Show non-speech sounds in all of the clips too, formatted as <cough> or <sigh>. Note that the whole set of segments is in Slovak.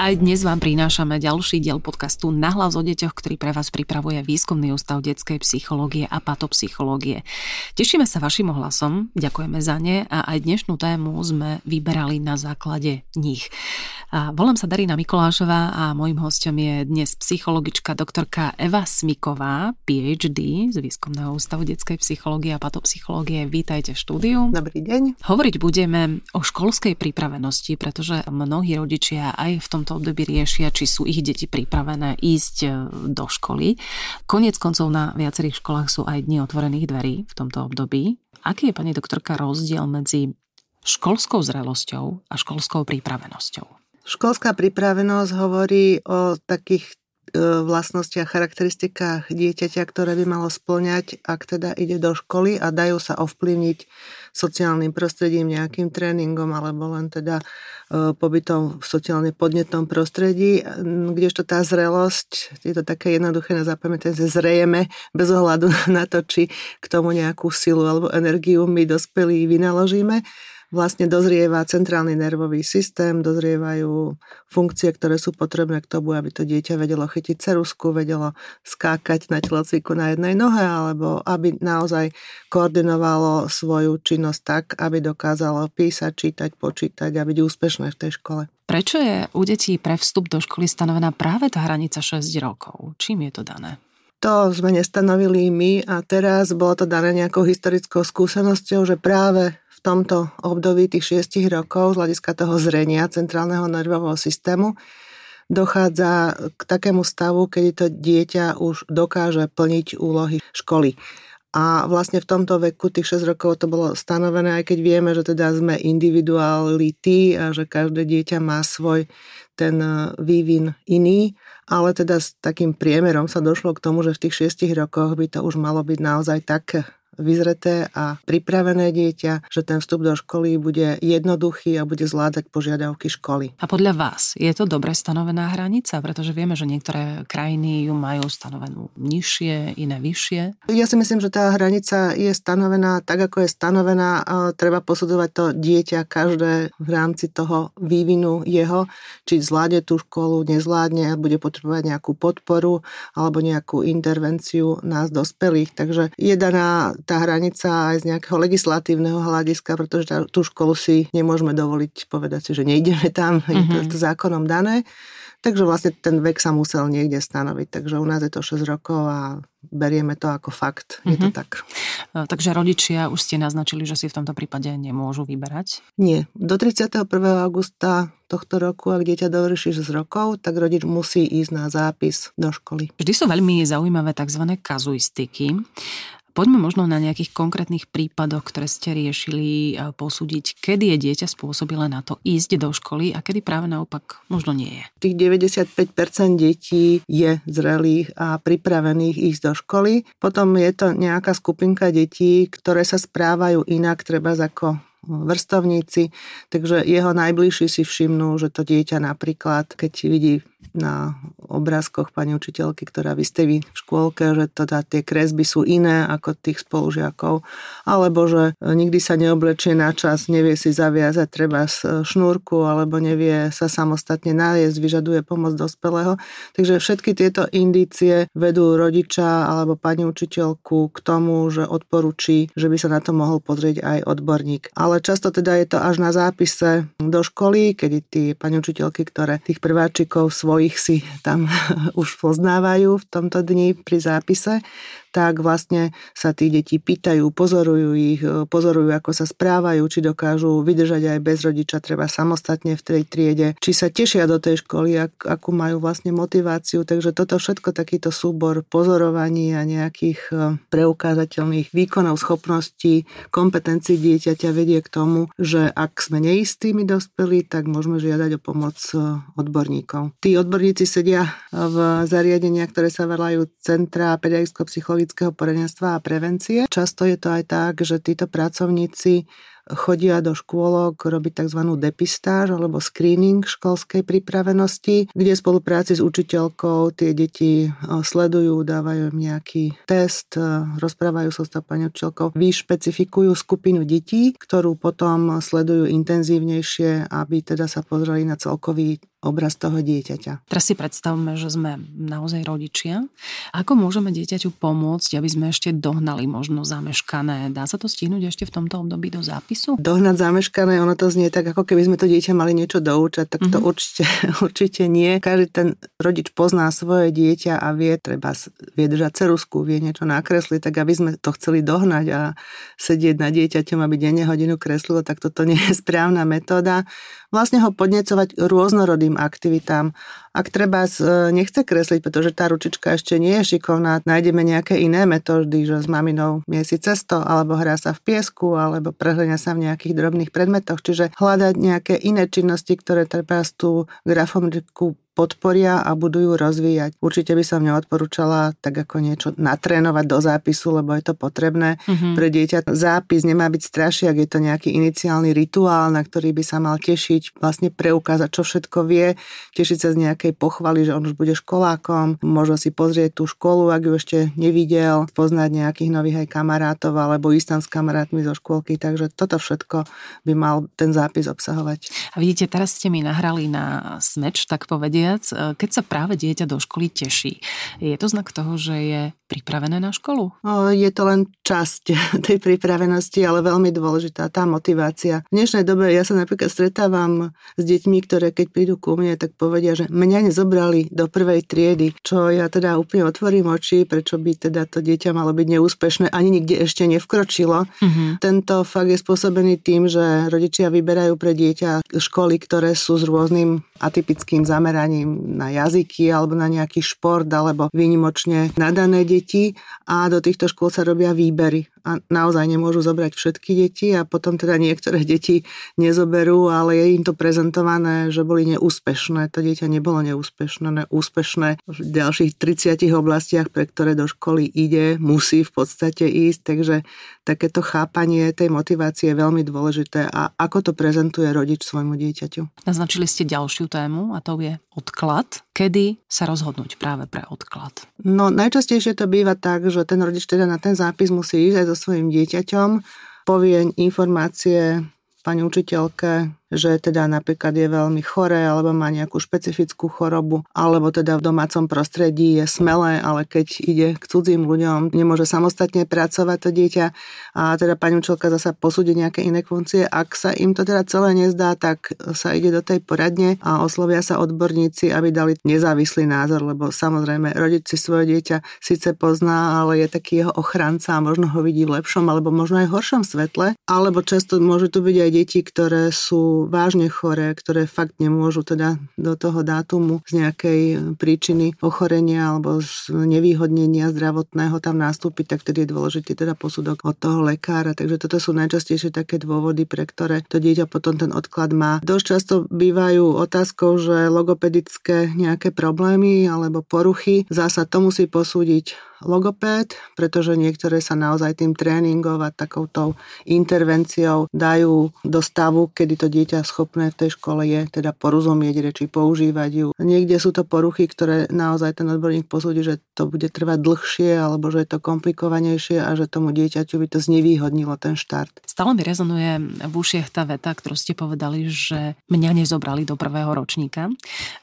Aj dnes vám prinášame ďalší diel podcastu Nahlas o deťoch, ktorý pre vás pripravuje Výskumný ústav detskej psychológie a patopsychológie. Tešíme sa vašim hlasom, ďakujeme za ne a aj dnešnú tému sme vyberali na základe nich. A volám sa Darina Mikolášová a môjim hostom je dnes psychologička doktorka Eva Smiková, PhD z Výskumného ústavu detskej psychológie a patopsychológie. Vítajte v štúdiu. Dobrý deň. Hovoriť budeme o školskej pripravenosti, pretože mnohí rodičia aj v tomto období riešia, či sú ich deti pripravené ísť e, do školy. Koniec koncov na viacerých školách sú aj dni otvorených dverí v tomto období. Aký je, pani doktorka, rozdiel medzi školskou zrelosťou a školskou pripravenosťou? Školská pripravenosť hovorí o takých e, vlastnostiach, charakteristikách dieťaťa, ktoré by malo splňať, ak teda ide do školy a dajú sa ovplyvniť sociálnym prostredím, nejakým tréningom alebo len teda e, pobytom v sociálne podnetnom prostredí, kdežto tá zrelosť, je to také jednoduché na zapamätanie, zrejeme bez ohľadu <laughs> na to, či k tomu nejakú silu alebo energiu my dospelí vynaložíme vlastne dozrieva centrálny nervový systém, dozrievajú funkcie, ktoré sú potrebné k tomu, aby to dieťa vedelo chytiť cerusku, vedelo skákať na telocviku na jednej nohe, alebo aby naozaj koordinovalo svoju činnosť tak, aby dokázalo písať, čítať, počítať a byť úspešné v tej škole. Prečo je u detí pre vstup do školy stanovená práve tá hranica 6 rokov? Čím je to dané? To sme nestanovili my a teraz bolo to dané nejakou historickou skúsenosťou, že práve tomto období tých 6 rokov z hľadiska toho zrenia centrálneho nervového systému dochádza k takému stavu, kedy to dieťa už dokáže plniť úlohy školy. A vlastne v tomto veku, tých 6 rokov, to bolo stanovené, aj keď vieme, že teda sme individuality a že každé dieťa má svoj ten e, vývin iný, ale teda s takým priemerom sa došlo k tomu, že v tých 6 rokoch by to už malo byť naozaj tak vyzreté a pripravené dieťa, že ten vstup do školy bude jednoduchý a bude zvládať požiadavky školy. A podľa vás je to dobre stanovená hranica? Pretože vieme, že niektoré krajiny ju majú stanovenú nižšie, iné vyššie. Ja si myslím, že tá hranica je stanovená tak, ako je stanovená. Treba posudzovať to dieťa každé v rámci toho vývinu jeho, či zvládne tú školu, nezvládne, bude potrebovať nejakú podporu alebo nejakú intervenciu nás dospelých. Takže je daná tá hranica aj z nejakého legislatívneho hľadiska, pretože tá, tú školu si nemôžeme dovoliť povedať si, že nejdeme tam, mm-hmm. je to, mhm. to zákonom dané. Takže vlastne ten vek sa musel niekde stanoviť. Takže u nás je to 6 rokov a berieme to ako fakt. Je mm-hmm. to mhm. tak. Takže rodičia už ste naznačili, že si v tomto prípade nemôžu vyberať? Nie. Do 31. augusta tohto roku, ak dieťa dovrší 6 rokov, tak rodič musí ísť na zápis do školy. Vždy sú veľmi zaujímavé tzv. kazuistiky. Poďme možno na nejakých konkrétnych prípadoch, ktoré ste riešili, posúdiť, kedy je dieťa spôsobilé na to ísť do školy a kedy práve naopak možno nie je. Tých 95% detí je zrelých a pripravených ísť do školy. Potom je to nejaká skupinka detí, ktoré sa správajú inak, treba ako vrstovníci, takže jeho najbližší si všimnú, že to dieťa napríklad, keď vidí na obrázkoch pani učiteľky, ktorá vystaví v škôlke, že teda tie kresby sú iné ako tých spolužiakov, alebo že nikdy sa neoblečie na čas, nevie si zaviazať treba z šnúrku, alebo nevie sa samostatne najesť, vyžaduje pomoc dospelého. Takže všetky tieto indície vedú rodiča alebo pani učiteľku k tomu, že odporúči, že by sa na to mohol pozrieť aj odborník. Ale často teda je to až na zápise do školy, kedy tí pani učiteľky, ktoré tých prváčikov svoj svojich si tam <laughs> už poznávajú v tomto dni pri zápise, tak vlastne sa tí deti pýtajú, pozorujú ich, e, pozorujú, ako sa správajú, či dokážu vydržať aj bez rodiča, treba samostatne v tej triede, či sa tešia do tej školy, ak, akú majú vlastne motiváciu. Takže toto všetko, takýto súbor pozorovaní a nejakých e, preukázateľných výkonov, schopností, kompetencií dieťaťa vedie k tomu, že ak sme neistými dospelí, tak môžeme žiadať o pomoc e, odborníkov. Tí odborníci sedia v zariadeniach, ktoré sa volajú Centra pedagogicko-psychologického poradenstva a prevencie. Často je to aj tak, že títo pracovníci chodia do škôlok robiť tzv. depistáž alebo screening školskej pripravenosti, kde v spolupráci s učiteľkou tie deti sledujú, dávajú im nejaký test, rozprávajú sa s pani učiteľkou, vyšpecifikujú skupinu detí, ktorú potom sledujú intenzívnejšie, aby teda sa pozreli na celkový obraz toho dieťaťa. Teraz si predstavme, že sme naozaj rodičia. Ako môžeme dieťaťu pomôcť, aby sme ešte dohnali možno zameškané? Dá sa to stihnúť ešte v tomto období do zápisu? Dohnať zameškané, ono to znie tak, ako keby sme to dieťa mali niečo doučať, tak to mm-hmm. určite, <laughs> určite nie. Každý ten rodič pozná svoje dieťa a vie, treba vie držať cerusku, vie niečo nakresliť, tak aby sme to chceli dohnať a sedieť na dieťaťom, aby denne hodinu kreslilo, tak toto nie je <laughs> správna metóda vlastne ho podnecovať rôznorodým aktivitám. Ak treba e, nechce kresliť, pretože tá ručička ešte nie je šikovná, nájdeme nejaké iné metódy, že s maminou miesi cesto, alebo hrá sa v piesku, alebo prehlenia sa v nejakých drobných predmetoch. Čiže hľadať nejaké iné činnosti, ktoré treba tú grafometriku podporia a budú ju rozvíjať. Určite by som neodporúčala tak ako niečo natrénovať do zápisu, lebo je to potrebné mm-hmm. pre dieťa. Zápis nemá byť strašiak, je to nejaký iniciálny rituál, na ktorý by sa mal tešiť, vlastne preukázať, čo všetko vie, tešiť sa z nejakej pochvaly, že on už bude školákom, možno si pozrieť tú školu, ak ju ešte nevidel, poznať nejakých nových aj kamarátov alebo ísť tam s kamarátmi zo škôlky, takže toto všetko by mal ten zápis obsahovať. A vidíte, teraz ste mi nahrali na smeč, tak povedie povediac, e, keď sa práve dieťa do školy teší, je to znak toho, že je pripravené na školu? Je to len časť <laughs> tej pripravenosti, ale veľmi dôležitá tá motivácia. V dnešnej dobe ja sa napríklad stretávam s deťmi, ktoré keď prídu ku mne, tak povedia, že mňa nezobrali do prvej triedy, čo ja teda úplne otvorím oči, prečo by teda to dieťa malo byť neúspešné, ani nikde ešte nevkročilo. Mm-hmm. Tento fakt je spôsobený tým, že rodičia vyberajú pre dieťa školy, ktoré sú s rôznym atypickým zameraním na jazyky alebo na nejaký šport alebo výnimočne nadané deti a do týchto škôl sa robia výbery a naozaj nemôžu zobrať všetky deti a potom teda niektoré deti nezoberú, ale je im to prezentované, že boli neúspešné. To dieťa nebolo neúspešné, neúspešné v ďalších 30 oblastiach, pre ktoré do školy ide, musí v podstate ísť, takže takéto chápanie tej motivácie je veľmi dôležité a ako to prezentuje rodič svojmu dieťaťu. Naznačili ste ďalšiu tému a to je odklad. Kedy sa rozhodnúť práve pre odklad? No najčastejšie to býva tak, že ten rodič teda na ten zápis musí ísť aj so svojím dieťaťom, povie informácie pani učiteľke, že teda napríklad je veľmi choré alebo má nejakú špecifickú chorobu alebo teda v domácom prostredí je smelé, ale keď ide k cudzím ľuďom, nemôže samostatne pracovať to dieťa a teda pani učiteľka zasa posúdi nejaké iné funkcie. Ak sa im to teda celé nezdá, tak sa ide do tej poradne a oslovia sa odborníci, aby dali nezávislý názor, lebo samozrejme rodič si svoje dieťa síce pozná, ale je taký jeho ochranca a možno ho vidí v lepšom alebo možno aj horšom svetle, alebo často môžu tu byť aj deti, ktoré sú vážne choré, ktoré fakt nemôžu teda do toho dátumu z nejakej príčiny ochorenia alebo z nevýhodnenia zdravotného tam nastúpiť, tak tedy je dôležitý teda posudok od toho lekára. Takže toto sú najčastejšie také dôvody, pre ktoré to dieťa potom ten odklad má. Dosť často bývajú otázkou, že logopedické nejaké problémy alebo poruchy, zasa to musí posúdiť logopéd, pretože niektoré sa naozaj tým tréningom a takouto intervenciou dajú do stavu, kedy to dieťa schopné v tej škole je, teda porozumieť reči, používať ju. Niekde sú to poruchy, ktoré naozaj ten odborník posúdi, že to bude trvať dlhšie alebo že je to komplikovanejšie a že tomu dieťaťu by to znevýhodnilo ten štart. Stále mi rezonuje v ušiach tá veta, ktorú ste povedali, že mňa nezobrali do prvého ročníka.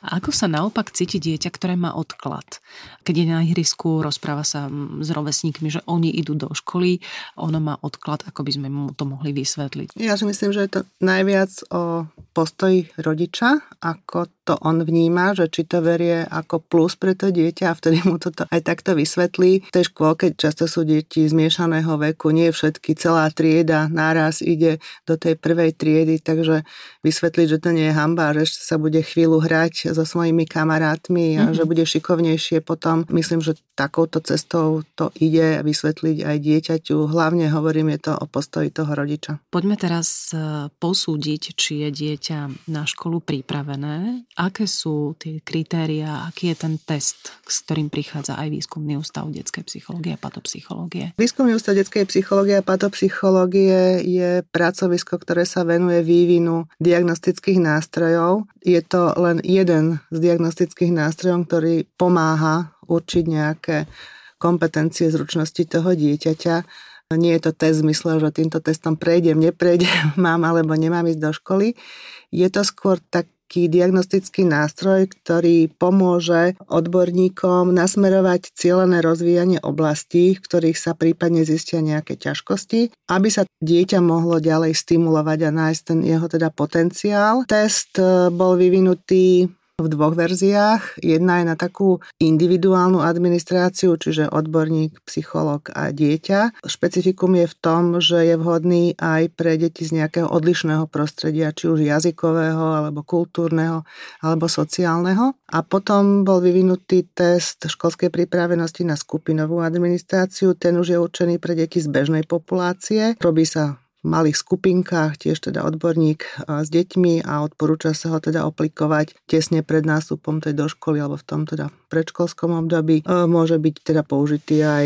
A ako sa naopak cíti dieťa, ktoré má odklad? Keď je na ihrisku, rozpráva sa s rovesníkmi, že oni idú do školy, ono má odklad, ako by sme mu to mohli vysvetliť. Ja si myslím, že je to najviac o postoji rodiča, ako to on vníma, že či to verie ako plus pre to dieťa a vtedy mu toto aj takto vysvetlí. V tej škôlke často sú deti zmiešaného veku, nie všetky, celá trieda náraz ide do tej prvej triedy, takže vysvetliť, že to nie je hamba, že sa bude chvíľu hrať so svojimi kamarátmi a mm-hmm. že bude šikovnejšie potom. Myslím, že takouto cestou to ide vysvetliť aj dieťaťu. Hlavne hovorím, je to o postoji toho rodiča. Poďme teraz e, posúdiť, či je dieťa na školu pripravené aké sú tie kritéria, aký je ten test, s ktorým prichádza aj výskumný ústav detskej psychológie a patopsychológie? Výskumný ústav detskej psychológie a patopsychológie je pracovisko, ktoré sa venuje vývinu diagnostických nástrojov. Je to len jeden z diagnostických nástrojov, ktorý pomáha určiť nejaké kompetencie, zručnosti toho dieťaťa nie je to test zmysle, že týmto testom prejdem, neprejdem, <laughs> mám alebo nemám ísť do školy. Je to skôr taký diagnostický nástroj, ktorý pomôže odborníkom nasmerovať cieľené rozvíjanie oblastí, v ktorých sa prípadne zistia nejaké ťažkosti, aby sa dieťa mohlo ďalej stimulovať a nájsť ten jeho teda potenciál. Test eh, bol vyvinutý v dvoch verziách. Jedna je na takú individuálnu administráciu, čiže odborník, psychológ a dieťa. Špecifikum je v tom, že je vhodný aj pre deti z nejakého odlišného prostredia, či už jazykového, alebo kultúrneho, alebo sociálneho. A potom bol vyvinutý test školskej pripravenosti na skupinovú administráciu. Ten už je určený pre deti z bežnej populácie. Robí sa malých skupinkách, tiež teda odborník s deťmi a odporúča sa ho teda aplikovať tesne pred nástupom tej do školy alebo v tom teda predškolskom období. Môže byť teda použitý aj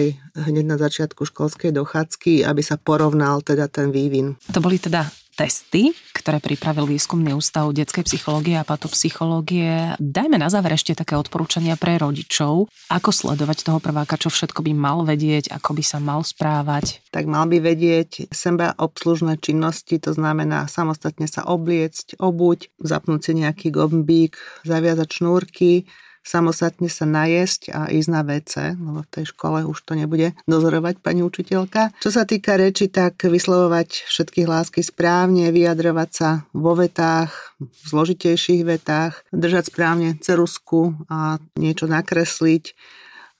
hneď na začiatku školskej dochádzky, aby sa porovnal teda ten vývin. To boli teda testy, ktoré pripravil výskumný ústav detskej psychológie a patopsychológie. Dajme na záver ešte také odporúčania pre rodičov, ako sledovať toho prváka, čo všetko by mal vedieť, ako by sa mal správať. Tak mal by vedieť seba obslužné činnosti, to znamená samostatne sa obliecť, obuť, zapnúť si nejaký gombík, zaviazať šnúrky, samostatne sa najesť a ísť na WC, lebo v tej škole už to nebude dozorovať pani učiteľka. Čo sa týka reči, tak vyslovovať všetky hlásky správne, vyjadrovať sa vo vetách, v zložitejších vetách, držať správne cerusku a niečo nakresliť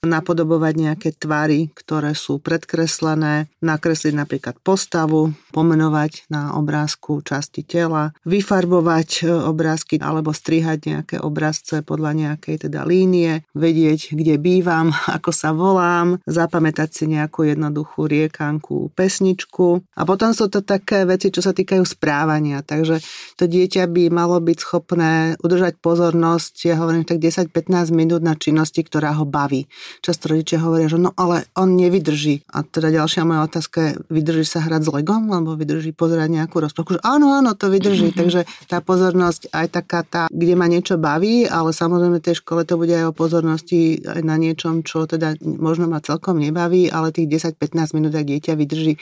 napodobovať nejaké tvary, ktoré sú predkreslené, nakresliť napríklad postavu, pomenovať na obrázku časti tela, vyfarbovať e, obrázky alebo strihať nejaké obrazce podľa nejakej teda línie, vedieť, kde bývam, <laughs> ako sa volám, zapamätať si nejakú jednoduchú riekanku, pesničku. A potom sú to také veci, čo sa týkajú správania. Takže to dieťa by malo byť schopné udržať pozornosť, ja hovorím tak 10-15 minút na činnosti, ktorá ho baví. Často rodičia hovoria, že no ale on nevydrží. A teda ďalšia moja otázka je, vydrží sa hrať s legom, alebo vydrží pozerať nejakú rozprávku? Že áno, áno, to vydrží. Mm-hmm. <laughs> Takže tá pozornosť aj taká tá, kde ma niečo baví, ale samozrejme tej škole to bude aj o pozornosti aj na niečom, čo teda možno ma celkom nebaví, ale tých 10-15 minút, ak dieťa vydrží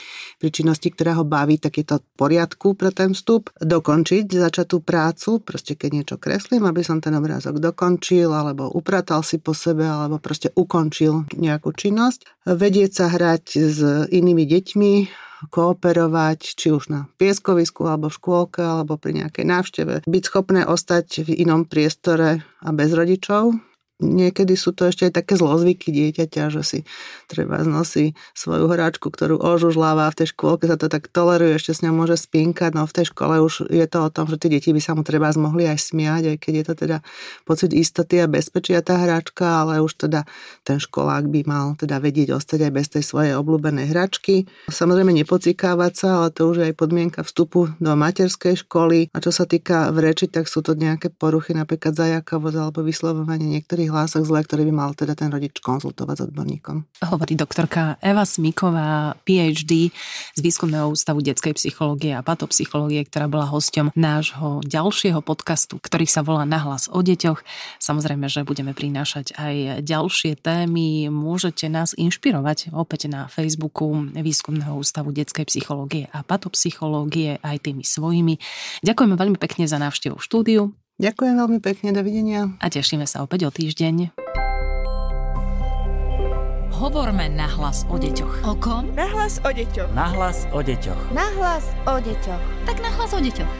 pri činnosti, ktorá ho baví, tak je to v poriadku pre ten vstup. Dokončiť začatú prácu, proste keď niečo kreslím, aby som ten obrázok dokončil, alebo upratal si po sebe, alebo proste ukončil ukončil nejakú činnosť. Vedieť sa hrať s inými deťmi, kooperovať, či už na pieskovisku, alebo v škôlke, alebo pri nejakej návšteve. Byť schopné ostať v inom priestore a bez rodičov, niekedy sú to ešte aj také zlozvyky dieťaťa, že si treba znosí svoju hráčku, ktorú ožužláva v tej škôlke sa to tak toleruje, ešte s ňou môže spinkať, no v tej škole už je to o tom, že tie deti by sa mu treba zmohli aj smiať, aj keď je to teda pocit istoty a bezpečia tá hráčka, ale už teda ten školák by mal teda vedieť ostať aj bez tej svojej obľúbenej hračky. Samozrejme nepocikávať sa, ale to už je aj podmienka vstupu do materskej školy. A čo sa týka v tak sú to nejaké poruchy, napríklad zajakovosť alebo vyslovovanie niektorých hlásak zle, ktorý by mal teda ten rodič konzultovať s odborníkom. Hovorí doktorka Eva Smiková, PhD z Výskumného ústavu detskej psychológie a patopsychológie, ktorá bola hosťom nášho ďalšieho podcastu, ktorý sa volá Nahlas o deťoch. Samozrejme, že budeme prinášať aj ďalšie témy. Môžete nás inšpirovať opäť na Facebooku Výskumného ústavu detskej psychológie a patopsychológie aj tými svojimi. Ďakujeme veľmi pekne za návštevu štúdiu. Ďakujem veľmi pekne, dovidenia. A tešíme sa opäť o týždeň. Hovorme na hlas o deťoch. O kom? Na hlas o deťoch. Na hlas o deťoch. Na hlas o deťoch. Tak na hlas o deťoch.